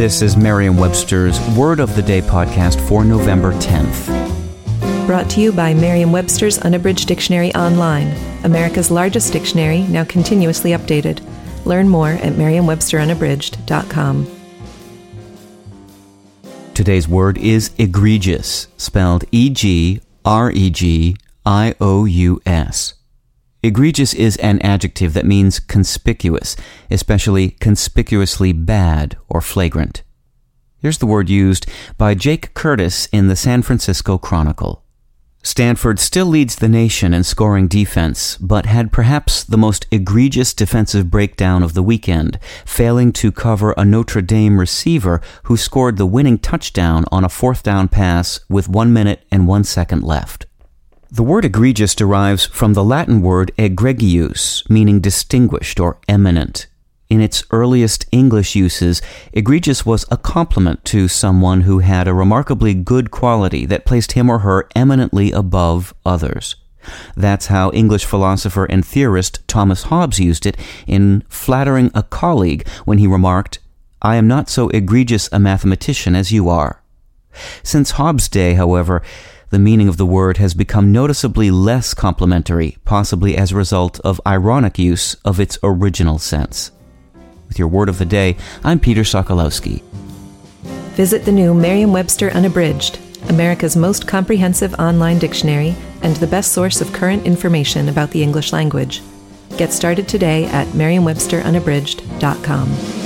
This is Merriam Webster's Word of the Day podcast for November 10th. Brought to you by Merriam Webster's Unabridged Dictionary Online, America's largest dictionary, now continuously updated. Learn more at merriam-websterunabridged.com. Today's word is egregious, spelled E G R E G I O U S. Egregious is an adjective that means conspicuous, especially conspicuously bad or flagrant. Here's the word used by Jake Curtis in the San Francisco Chronicle. Stanford still leads the nation in scoring defense, but had perhaps the most egregious defensive breakdown of the weekend, failing to cover a Notre Dame receiver who scored the winning touchdown on a fourth down pass with one minute and one second left. The word egregious derives from the Latin word egregius, meaning distinguished or eminent. In its earliest English uses, egregious was a compliment to someone who had a remarkably good quality that placed him or her eminently above others. That's how English philosopher and theorist Thomas Hobbes used it in flattering a colleague when he remarked, I am not so egregious a mathematician as you are. Since Hobbes' day, however, the meaning of the word has become noticeably less complimentary, possibly as a result of ironic use of its original sense. With your word of the day, I'm Peter Sokolowski. Visit the new Merriam Webster Unabridged, America's most comprehensive online dictionary and the best source of current information about the English language. Get started today at merriam-websterunabridged.com.